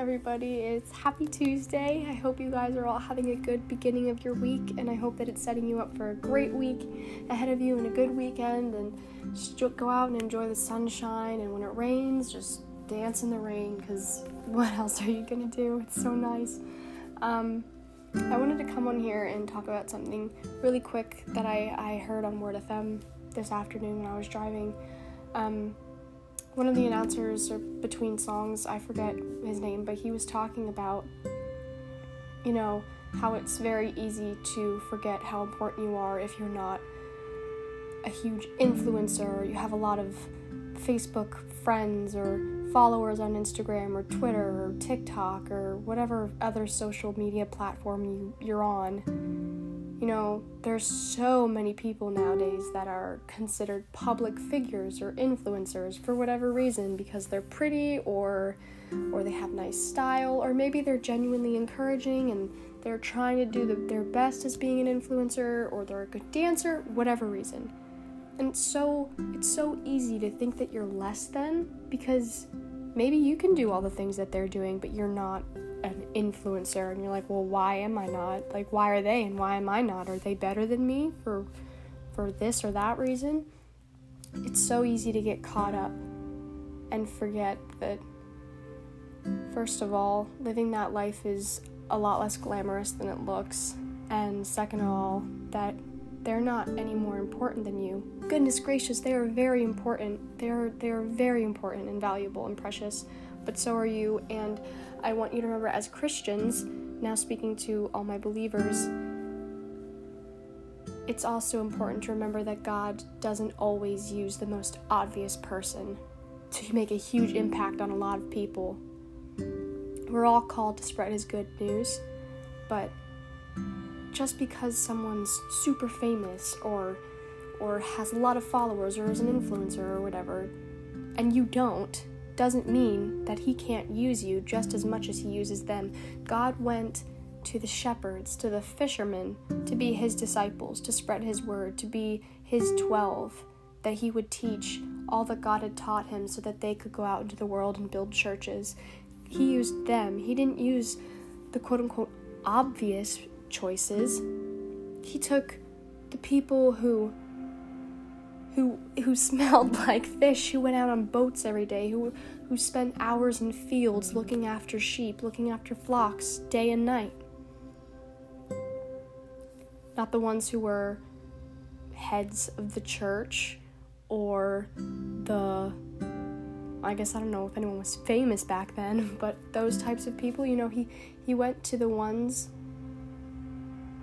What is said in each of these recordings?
everybody. It's happy Tuesday. I hope you guys are all having a good beginning of your week, and I hope that it's setting you up for a great week ahead of you and a good weekend. And just go out and enjoy the sunshine. And when it rains, just dance in the rain because what else are you gonna do? It's so nice. Um, I wanted to come on here and talk about something really quick that I, I heard on Word FM this afternoon when I was driving. Um, one of the announcers or between songs, I forget his name, but he was talking about, you know, how it's very easy to forget how important you are if you're not a huge influencer, you have a lot of Facebook friends or followers on Instagram or Twitter or TikTok or whatever other social media platform you, you're on you know, there's so many people nowadays that are considered public figures or influencers for whatever reason because they're pretty or or they have nice style or maybe they're genuinely encouraging and they're trying to do the, their best as being an influencer or they're a good dancer, whatever reason. And so it's so easy to think that you're less than because maybe you can do all the things that they're doing, but you're not an influencer and you're like, "Well, why am I not? Like why are they and why am I not? Are they better than me for for this or that reason?" It's so easy to get caught up and forget that first of all, living that life is a lot less glamorous than it looks, and second of all, that they're not any more important than you. Goodness gracious, they are very important. They are they are very important and valuable and precious, but so are you and I want you to remember as Christians, now speaking to all my believers, it's also important to remember that God doesn't always use the most obvious person to make a huge impact on a lot of people. We're all called to spread His good news, but just because someone's super famous or or has a lot of followers or is an influencer or whatever, and you don't, doesn't mean that he can't use you just as much as he uses them. God went to the shepherds, to the fishermen, to be his disciples, to spread his word, to be his 12, that he would teach all that God had taught him so that they could go out into the world and build churches. He used them. He didn't use the quote unquote obvious choices. He took the people who who who smelled like fish, who went out on boats every day, who who spent hours in fields looking after sheep, looking after flocks day and night. Not the ones who were heads of the church or the I guess I don't know if anyone was famous back then, but those types of people, you know, he he went to the ones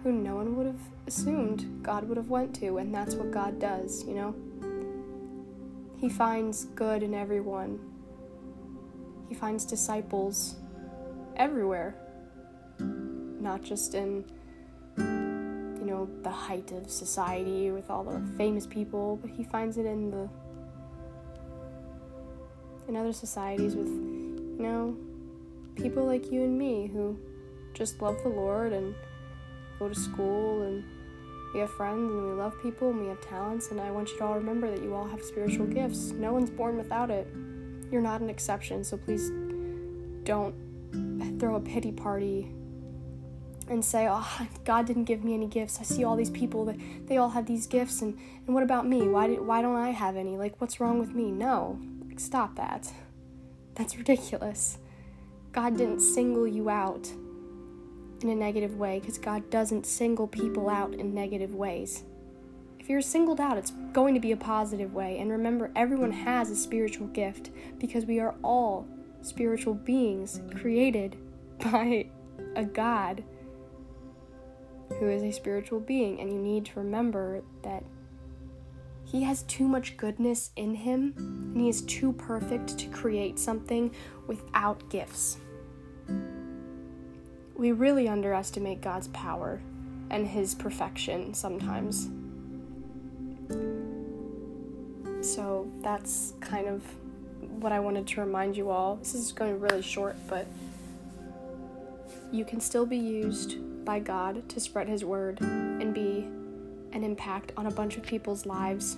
who no one would have assumed God would have went to, and that's what God does, you know? He finds good in everyone. He finds disciples everywhere. Not just in you know, the height of society with all the famous people, but he finds it in the in other societies with you know, people like you and me who just love the Lord and go to school and we have friends and we love people and we have talents and I want you to all remember that you all have spiritual gifts. No one's born without it. You're not an exception, so please don't throw a pity party and say, "Oh, God didn't give me any gifts. I see all these people that they all have these gifts and and what about me? Why did why don't I have any? Like what's wrong with me?" No. Stop that. That's ridiculous. God didn't single you out in a negative way because God doesn't single people out in negative ways. If you're singled out, it's going to be a positive way. And remember, everyone has a spiritual gift because we are all spiritual beings created by a God who is a spiritual being. And you need to remember that he has too much goodness in him and he is too perfect to create something without gifts we really underestimate God's power and His perfection sometimes. So that's kind of what I wanted to remind you all. This is going really short, but you can still be used by God to spread His word and be an impact on a bunch of people's lives,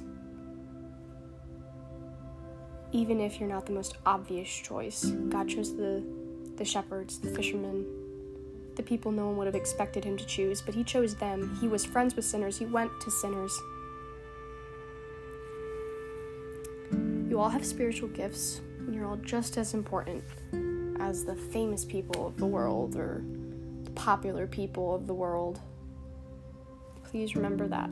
even if you're not the most obvious choice. God chose the the shepherds, the fishermen, the people no one would have expected him to choose, but he chose them. He was friends with sinners, he went to sinners. You all have spiritual gifts, and you're all just as important as the famous people of the world or the popular people of the world. Please remember that.